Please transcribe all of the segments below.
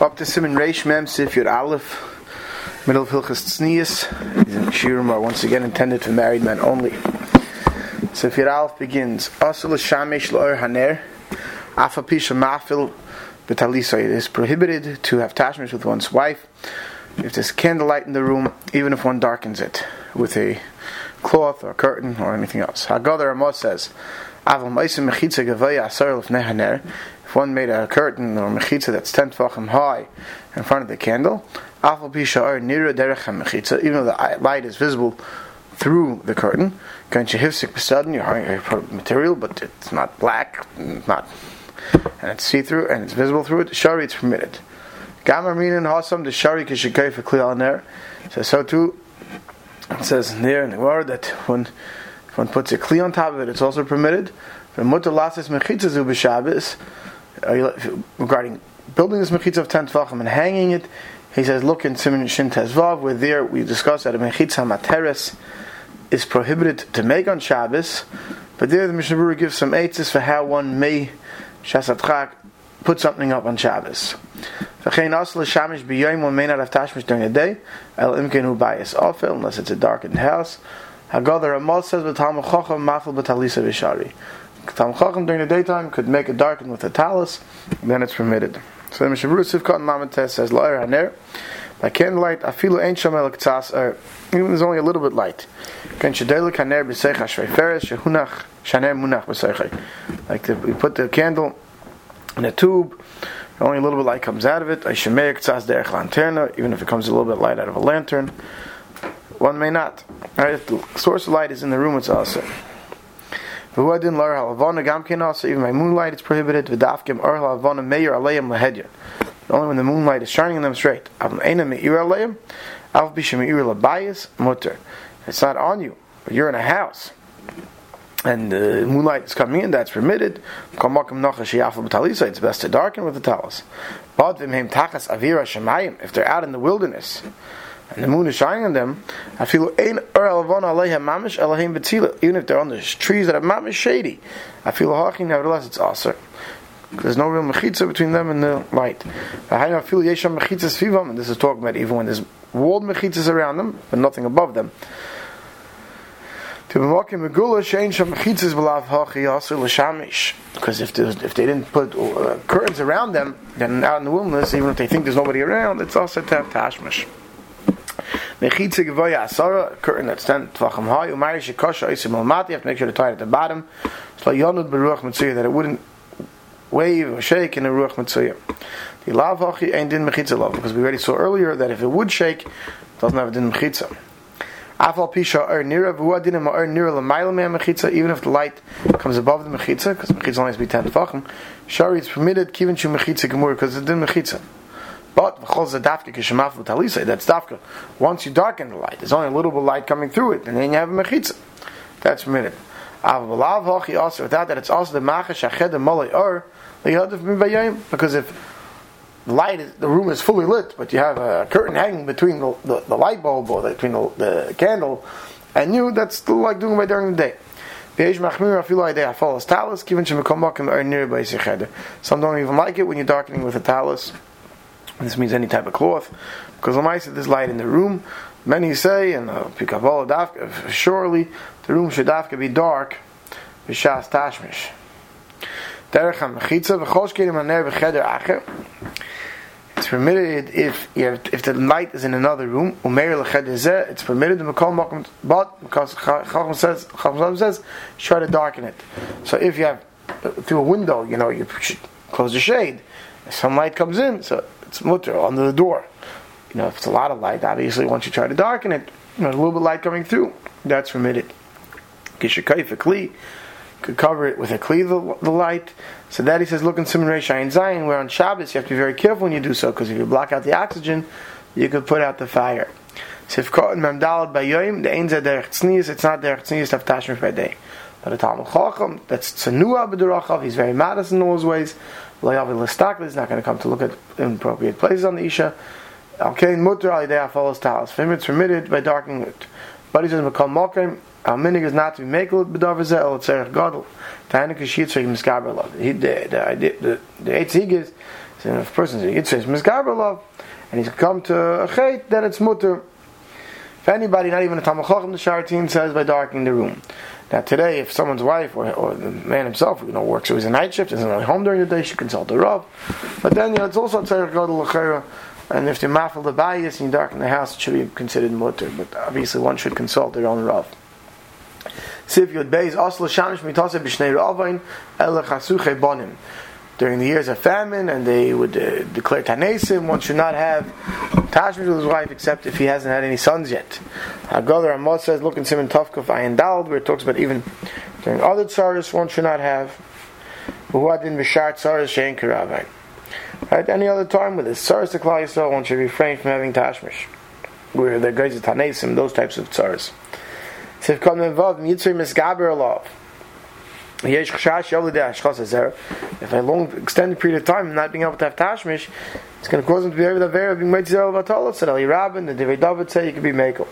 Up to Siman Reish Mem Sif Aleph, middle of Hilchas Tznius. These Shirim are once again intended for married men only. Sif Yud Aleph begins. Asul Shamesh Lo'er Haner, Afapisha Mafil Betalisa. It is prohibited to have attachments with one's wife if there's candlelight in the room, even if one darkens it with a cloth or curtain or anything else. Haggadah Amos says, Aval Mechitza if one made a curtain or mechitza that's ten tefachim high in front of the candle, even though the light is visible through the curtain, you put material, but it's not black, not, and it's see through and it's visible through it. Shari, it's permitted. Gamar minin hasam the shari kishikay for kli al So so too, it says there in the word that when if one puts a kli on top of it, it's also permitted. The mutter lasis mechitzah zu b'shabbos regarding building this mechitza of ten tvachim and hanging it. He says, look in Siman Shin Tezvav, where there we discussed that a mechitza materes is prohibited to make on Shabbos, but there the Mishnah Berurah gives some aitzes for how one may shasatchak put something up on Shabbos. V'chein asla shamish b'yoyim one may not have tashmish during the day, el imken hu bayis unless it's a darkened house. Haggadah Ramah says, v'talma chochem mafel b'talisa v'shari. Chacham during the daytime could make it darken with a talus, then it's permitted. So the Mishabur Sivkot and Lamates says, La'er Haner, by candlelight, afilu ein shamel k'tzas, or er, even there's only a little bit light. Ken shehunach shaner munach. Like the, we put the candle in a tube, only a little bit light comes out of it. I shemer k'tzas derech lanterna, even if it comes a little bit light out of a lantern. One may not. Right? If the source of light is in the room, it's also. V'huadin lar halavana gam also even by moonlight it's prohibited. V'dafkim ar halavana meir aleim lahedya. Only when the moonlight is shining on them straight. Avim ena meir aleim. Av bisha meir labayis mutter. It's not on you, but you're in a house. And the moonlight is coming in, that's permitted. It's best to darken with the talis. If they're out in the wilderness, and the moon is shining on them, I feel even if they're on the trees that are mamish shady, I feel haching nevertheless it's aser. There's no real mechitza between them and the light. And this is talking about even when there's walled mechitzas around them, but nothing above them. Because if if they didn't put uh, curtains around them, then out in the wilderness, even if they think there's nobody around, it's also to have tashmish. Mechitza gevoya asara, curtain that's 10 tvachim high, umari shekosha isim al you have to make sure to tie it at the bottom, so yanud beruach mitzuyah, that it wouldn't wave or shake in the ruach mitzuyah. The lav hachi ain't din mechitza lav, because we already saw earlier that if it would shake, it doesn't have a din mechitza. Afal pisha er nira, v'hu adinim er nira l'mayla mea mechitza, even if the light comes above the mechitza, because mechitza only has to be 10 tvachim, shari it's permitted, kivin shu mechitza gemur, because it's din mechitza. But that's dafka. Once you darken the light, there's only a little bit of light coming through it, and then you have a mechitza. That's permitted. Also, without that, it's also the machash ached malay or because if the light is, the room is fully lit, but you have a curtain hanging between the, the, the light bulb or between the, the, candle and you, that's still like doing it during the day. Some don't even like it when you're darkening with a talus. This means any type of cloth, because Lamaisa there's light in the room. Many say, and uh, dafka, surely the room should dafka be dark. B'shas tashmish. Derech ha-mechitza v'chos haner v'cheder acher. It's permitted if if the light is in another room. Umeir l'cheder zeh. It's permitted to mekol makom, but because Chacham says Chacham says try to darken it. So if you have through a window, you know, you should close the shade. Sunlight comes in, so it's mutter under the door. You know, if it's a lot of light, obviously once you try to darken it, you know, a little bit of light coming through, that's permitted. Kishakaif a kli could cover it with a kli the, the light. So that he says, look in Siman Reish Ayin Zion, where on Shabbos you have to be very careful when you do so, because if you block out the oxygen, you could put out the fire. So if caught in Memdalad by Yoim, the Ein Derech Tznius, it's not Derech Tznius Tashmish by day. But a Talmud Chacham, that's Tsanua B'durachav, he's very modest in all his ways. Layavi Listakli is not going to come to look at inappropriate places on the Isha. Okay, Mutter Alidea follows Talis. For it's permitted by darkening it. But he says, Makal Mokim, our minig is not to be makel b'davar it's tzerich gadol. Taina kashit tzerich miskaber love. The the the Eitz is So if a person Mizgaber love, and he's come to a chait, then it's mutter. If anybody, not even a Talmud Chacham, the Shaar HaTziyun says by darkening the room. Now today, if someone's wife or, or the man himself, you know, works, so he's a night shift, isn't really home during the day, she consult the Rav. But then, you know, it's also tzarech to lechera, and if they mafel the bias and you darken the house, it should be considered mutter. But obviously, one should consult their own Rav. Sif Yod Beis Mitase B'Shnei Ravain El Chasuche Bonim. During the years of famine, and they would uh, declare Tanesim, one should not have Tashmish with his wife except if he hasn't had any sons yet. Hagadar Amos says, look in Siman Tavkuf Ayin Dalad, where it talks about even during other tsaris, one should not have. Buhadin B'Shar Tsaris Shein Karavai. Right, any other time with his tsaris to Yisrael, one should refrain from having Tashmish. Where the guys goes Tanesim, those types of tsaris. If a long extended period of time not being able to have tashmish, it's going to cause him to be able to very being made zero vatalat. So the Rabban, the Divrei David say you could be mekel.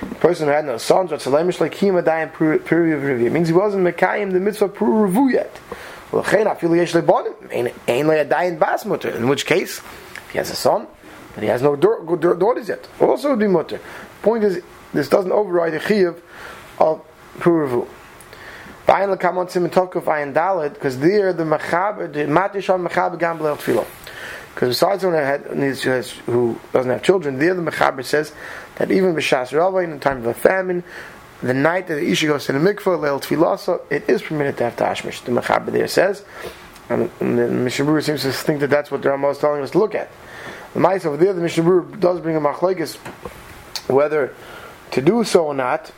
The person who had no sons, but salemish like him adayim puri It means he wasn't mekayim the mitzvah puri revu yet. Well, chen afilu yesh lebonim ein le adayim bas mutter. In which case, if he has a son, but he has no daughters yet, also would be mutter. Point is, this doesn't override the chiyuv of puravu. Bayin lekamon simin tovkuf ayin dalit, because there the mechaber, the matishon mechaber gam b'leil tefillah. Because besides one who doesn't have children, there the mechaber says that even b'shas rava in the time of a famine, the night that the isha goes to the mikvah leil tefillah, it is permitted to have tashmish. The mechaber there says, and, and the Mishnah seems to think that that's what the Ramah is telling us to look at. The mice over there, the Mishnah does bring a machlekes whether to do so or not,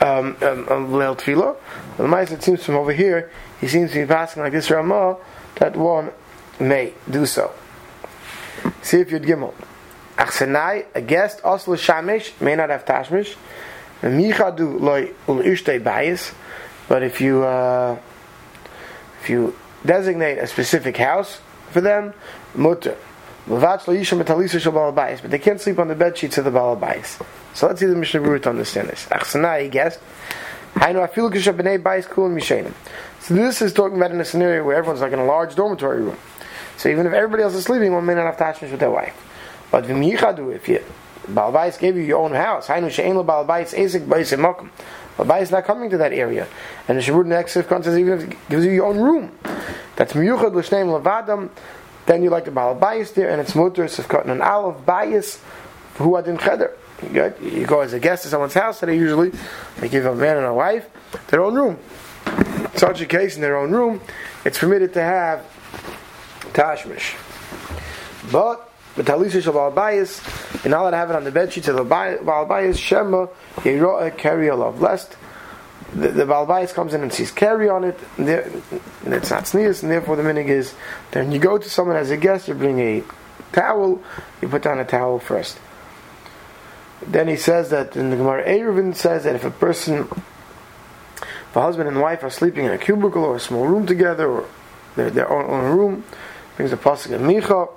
um, um, um Leil. The mice, it seems from over here, he seems to be passing like this Ramah, that one may do so. See if you'd gimel. Achsenai, a guest, also shamish, may not have tashmish. Michadu loy ul ishtei bayis. But if you, uh, if you designate a specific house for them, mutter. But they can't sleep on the bed sheets of the balabais. So let's see the Mishnah Berurah to understand this. Achsanai, he. So this is talking about in a scenario where everyone's like in a large dormitory room. So even if everybody else is sleeping, one may not have tashmish with their wife. But if you Balbais gave you your own house, Balbais esik ba'is makom. Balbais is not coming to that area. And the Shabbat next says even if it gives you your own room. That's miyuchad l'shneim levadam, then you like the Balbais there, and it's mutter, of cotton and olive, bias, who adin cheder. You go as a guest to someone's house, and they usually they give a man and a wife their own room. In such a case, in their own room, it's permitted to have tashmish. But the talisha shel balbayis, you're not allowed to have it on the bed sheets of the balbayis. Shema yeroa carry a love blessed. The, the balbayis comes in and sees carry on it, and, and it's not sneeze, and therefore the minig is. Then you go to someone as a guest, you bring a towel, you put down a towel first. Then he says that in the Gemara Eruvin says that if a person, if a husband and wife are sleeping in a cubicle or a small room together, or their, their own, own room, brings the pasuk of Micha.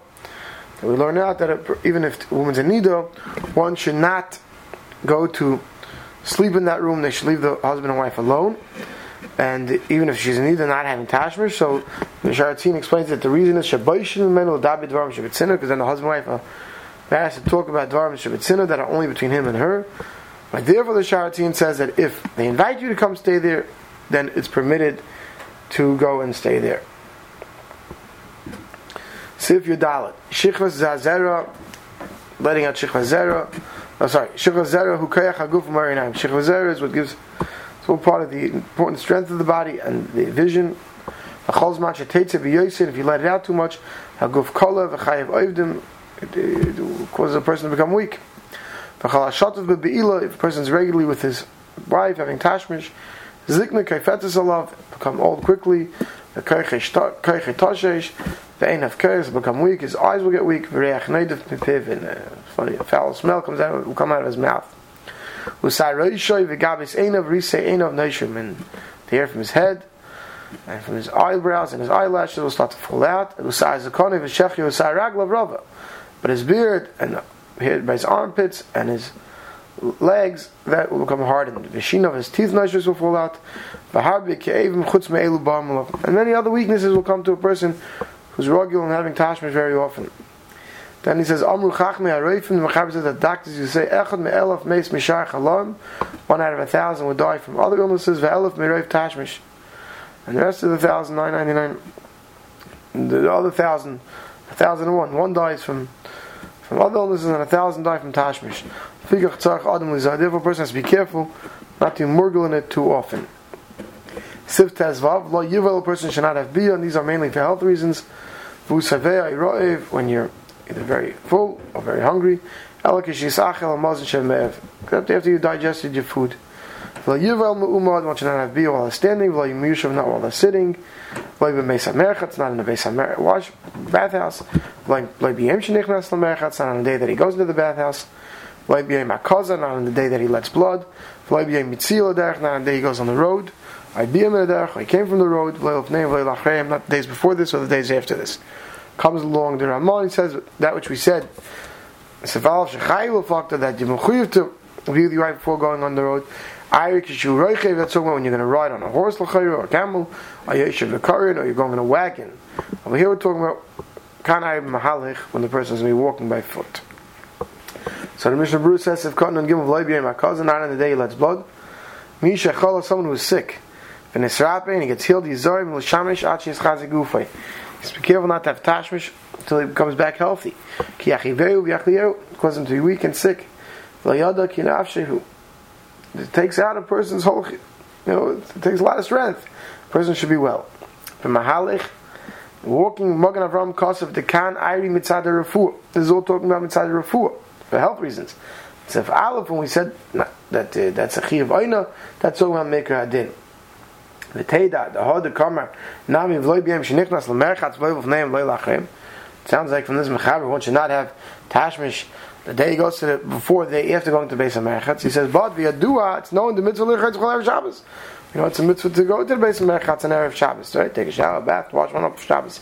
We learn out that even if a woman's in nido, one should not go to sleep in that room. They should leave the husband and wife alone. And even if she's in nido, not having tashmir. So the Shaar HaTziyun explains that the reason is Shabbaishin Menu David Dvarim because then the husband and wife are has to talk about Dvarim Shabbatzina that are only between him and her. But therefore, the Shaar HaTziyun says that if they invite you to come stay there, then it's permitted to go and stay there. Sif Yudalit. Shichvas Zazera, letting out Shichvas Oh, sorry. Shichvas Zera, who kayach haguf marinaim. Shichvas Zera is what gives, it's all part of the important strength of the body and the vision. If you let it out too much, haguf kola v'chayev oivdim, it causes a person to become weak. If a person is regularly with his wife, having tashmish, zikna kaifetis alav, become old quickly, the ain't have curse, will become weak, his eyes will get weak, funny, a foul smell comes out, will come out of his mouth. And the hair from his head and from his eyebrows and his eyelashes will start to fall out but his beard and his, his armpits and his legs that will become hardened. The sheen of his teeth nostrils will fall out. And many other weaknesses will come to a person who's regular and having tashmish very often. Then he says, Amru Chachmi Arifim, the Mechaber says that doctors you say, Echad Me'elaf Meis Mishar Chalam, one out of a thousand would die from other illnesses, Ve'elaf Me'reif Tashmish. And the rest of the thousand nine ninety nine, the other thousand, a thousand and one, one dies from from other illnesses and a thousand die from Tashmish. Therefore, a person has to be careful not to murgle in it too often. Siv Tezvav, Lo Yivel, a person should not have Biyah, and these are mainly for health reasons. When you're either very full or very hungry. Except after you digested your food. Lo Yivel Mu'umad, One should not have beer while standing, not while sitting. It's not in the base wash bathhouse. It's not on the day that he goes into the bathhouse. Not on the day that he lets blood. Not on the day he goes on the road. I came from the road. Not the days before this or the days after this comes along the Ramon says that which we said that you to view the right before going on the road. That's talking when you're going to ride on a horse or a camel, or you're going in a wagon. Over here we're talking about when the person is going to be walking by foot. So the Mishnah Berurah says, if Katan and Gimel my cousin, not on the day he lets blood, Misha Chala, someone who is sick, and he gets healed, he's Zorim, L'shamish, Achi Yischazi Gufay. Just be careful not to have tashmish until he comes back healthy. Cause him to be weak and sick. It takes out a person's whole, you know, it takes a lot of strength. A person should be well. The mahalich, walking Magan Avram Kosov Dekan Iri Mitzad Refuah. This is all talking about Mitzad Refuah for health reasons. So if Aleph, when we said that uh, that's a chi of Oina, that's talking about Maker Hadin. The Teda, the Hod, the Kamer, Nami Vloy B'yem Shenichnas L'merchatz Vloy V'vneim Loy Lachem. Sounds like from this Mechaber, one should not have Tashmish the day he goes to the, before the day after going to of Merchatz. He says, but via dua, it's known the mitzvah L'chatz Chol Erev Shabbos. You know, it's a mitzvah to go to the base of Merchatz on Erev Shabbos, right? Take a shower, bath, wash one up for Shabbos.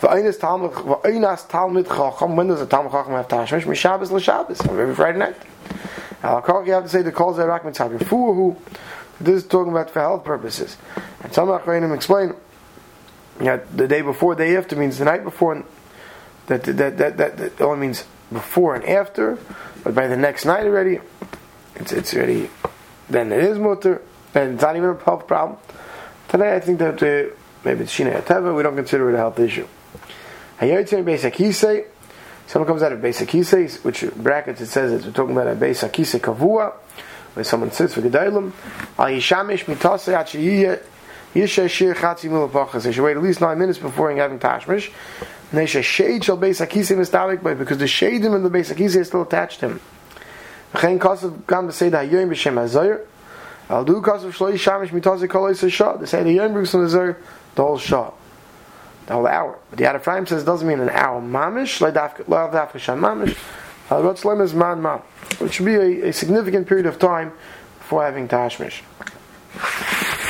V'aynas Talmud, v'aynas Talmud Chacham, when does a Talmud Chacham have Tashmish? Mishabbos L'Shabbos, every Friday night. Al you have to say the calls Zerak Mitzvah, who this is talking about for health purposes. And some Achreinim explain that the day before, day after means the night before. That that that that, that only means before and after, but by the next night already, it's it's already then it is mutter. and it's not even a health problem. Today, I think that uh, maybe it's shina yateva. We don't consider it a health issue. Hayotzim basic hisei. Someone comes out of basic hisei, which brackets it says it's we're talking about a basic hisei kavua where someone sits for Gedalim, al yishamish mitase at sheyiyah yisha shir chatzi mil pachas. They should wait at least nine minutes before having tashmish. And they should shade shall base akisi mistalik by because the shadim in the base akisi is still attached to him. V'chein kasav gam b'sei da hayoyim b'shem hazoyer. Al du kasav shlo yishamish mitase kol yisha. They say the hayoyim brings from the the whole shah. The whole hour. But the Yad Ephraim says it doesn't mean an hour mamish, mamish. Uh, Al is man man which should be a, a, significant period of time before having tashmish.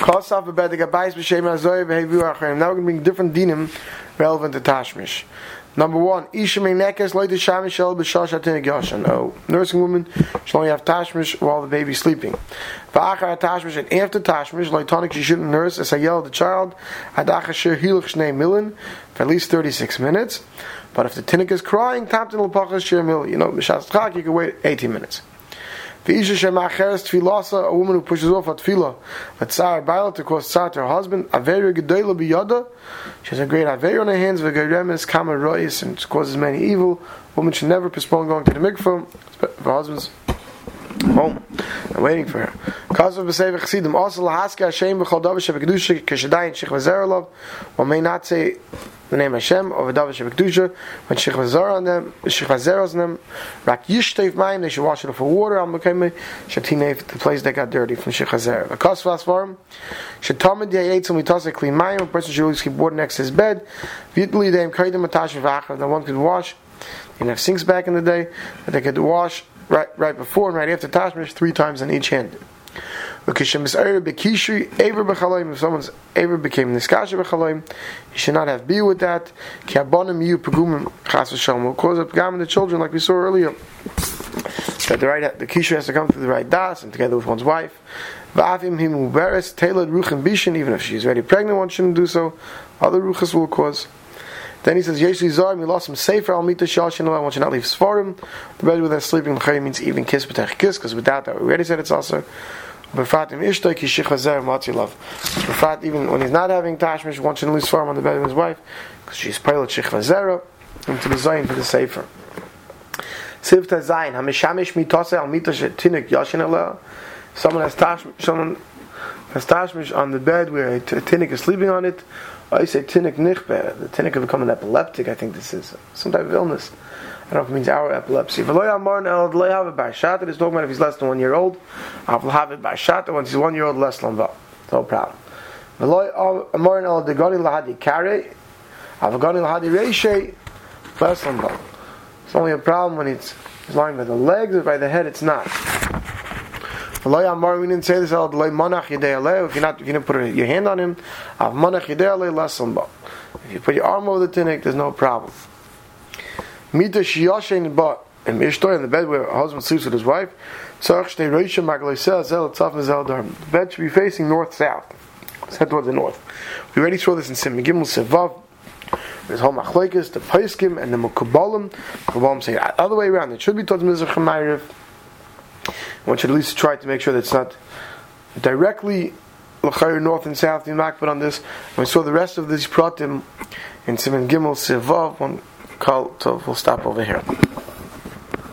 Now we're going to bring different dinim relevant to tashmish. Number one, Isha Meinekes Loy Shamish Shel B'Shash Atinik Yoshan. No, nursing woman should only have tashmish while the baby's sleeping. V'achar tashmish and after tashmish, like tonic, she shouldn't nurse as I yell the child. Adacha Shir Hiluch Shnei Milin for at least 36 minutes. But if the tinnik is crying, taptin l'pachas mil. You know, mishas tchak, you can wait 18 minutes. A woman who pushes off a tefillah, a tsar baila to cause tsar to her husband, averi gedoyla biyada, she has a great averi on her hands, v'geremes kama rois, and causes many evil. Woman should never postpone going to the mikvah, for husband's home. I'm waiting for her. Kazav b'sevach chsidim, also lahaske Hashem b'chol davish shebekdusha, keshadayin shich v'zerolov, one may not say the name Hashem of David Shebekdusha, when Shechvazer on them, Shechvazer on them, Rak Yishtev Mayim, they should wash it off with water, Al Mekeme, Shatinef, the place that got dirty from Shechvazer. A Kosvas form, Shatamid Yayetzim, Mitase Clean Mayim, a person should always keep water next to his bed, Vitli Deim Kaidim Matash Vacha, that one could wash, didn't have sinks back in the day, that they could wash right, right before and right after Tashmish, three times on each hand. If someone's Aver became Niskasha Bechaloim, you should not have be with that. Ki abonim yu pegumim chas v'shalom will cause a pegam in the children, like we saw earlier. That the right, the kishu has to come through the right das and together with one's wife. V'avim him uberes tailored ruchim bishin, even if she's already pregnant, one shouldn't do so. Other ruchas will cause. Then he says, Yeshli Zar, we lost him safer, I'll meet the Shashin, I want you not leave Sfarim. The bed with their sleeping, L'chayim means even kiss, b'tech kiss, because without that, we already said it's also. Befat im Ishtai, ki shich zer, matzi love. Befat, even when he's not having Tashmish, wants you to leave Sfarim on the bed of his wife, because she's pilot shich vazera, and to be Zayin for the safer. Sivta Zayin, hamishamish mitose al mitosh tinik yashin. Someone has Tashmish, someone has Tashmish on the bed where a tinik is sleeping on it, Oh, I say tinnik nichbe. The tinnik could become an epileptic. I think this is some type of illness. I don't know if it means our epilepsy. Have it. It's talking about if he's less than one year old. Once he's one year old, less than. No problem. It's only a problem when it's lying by the legs or by the head. It's not. We didn't say this. If you're not, if you didn't put your hand on him, if you put your arm over the tunic, there's no problem. Mita shiyashin but in Mishtoy in the bed where a husband sleeps with his wife, the bed should be facing north south. Let's head towards the north. We already saw this in Sim Gimel Sevav. There's whole machlekes, the Paiskim, and the Mukabalim. Mukabalim say the other way around. It should be towards Mizrach Ma'ariv. One should at least try to make sure that it's not directly north and south in Makbet on this. We saw the rest of these pratim in Siman Gimel Sivav. One call, so we'll stop over here.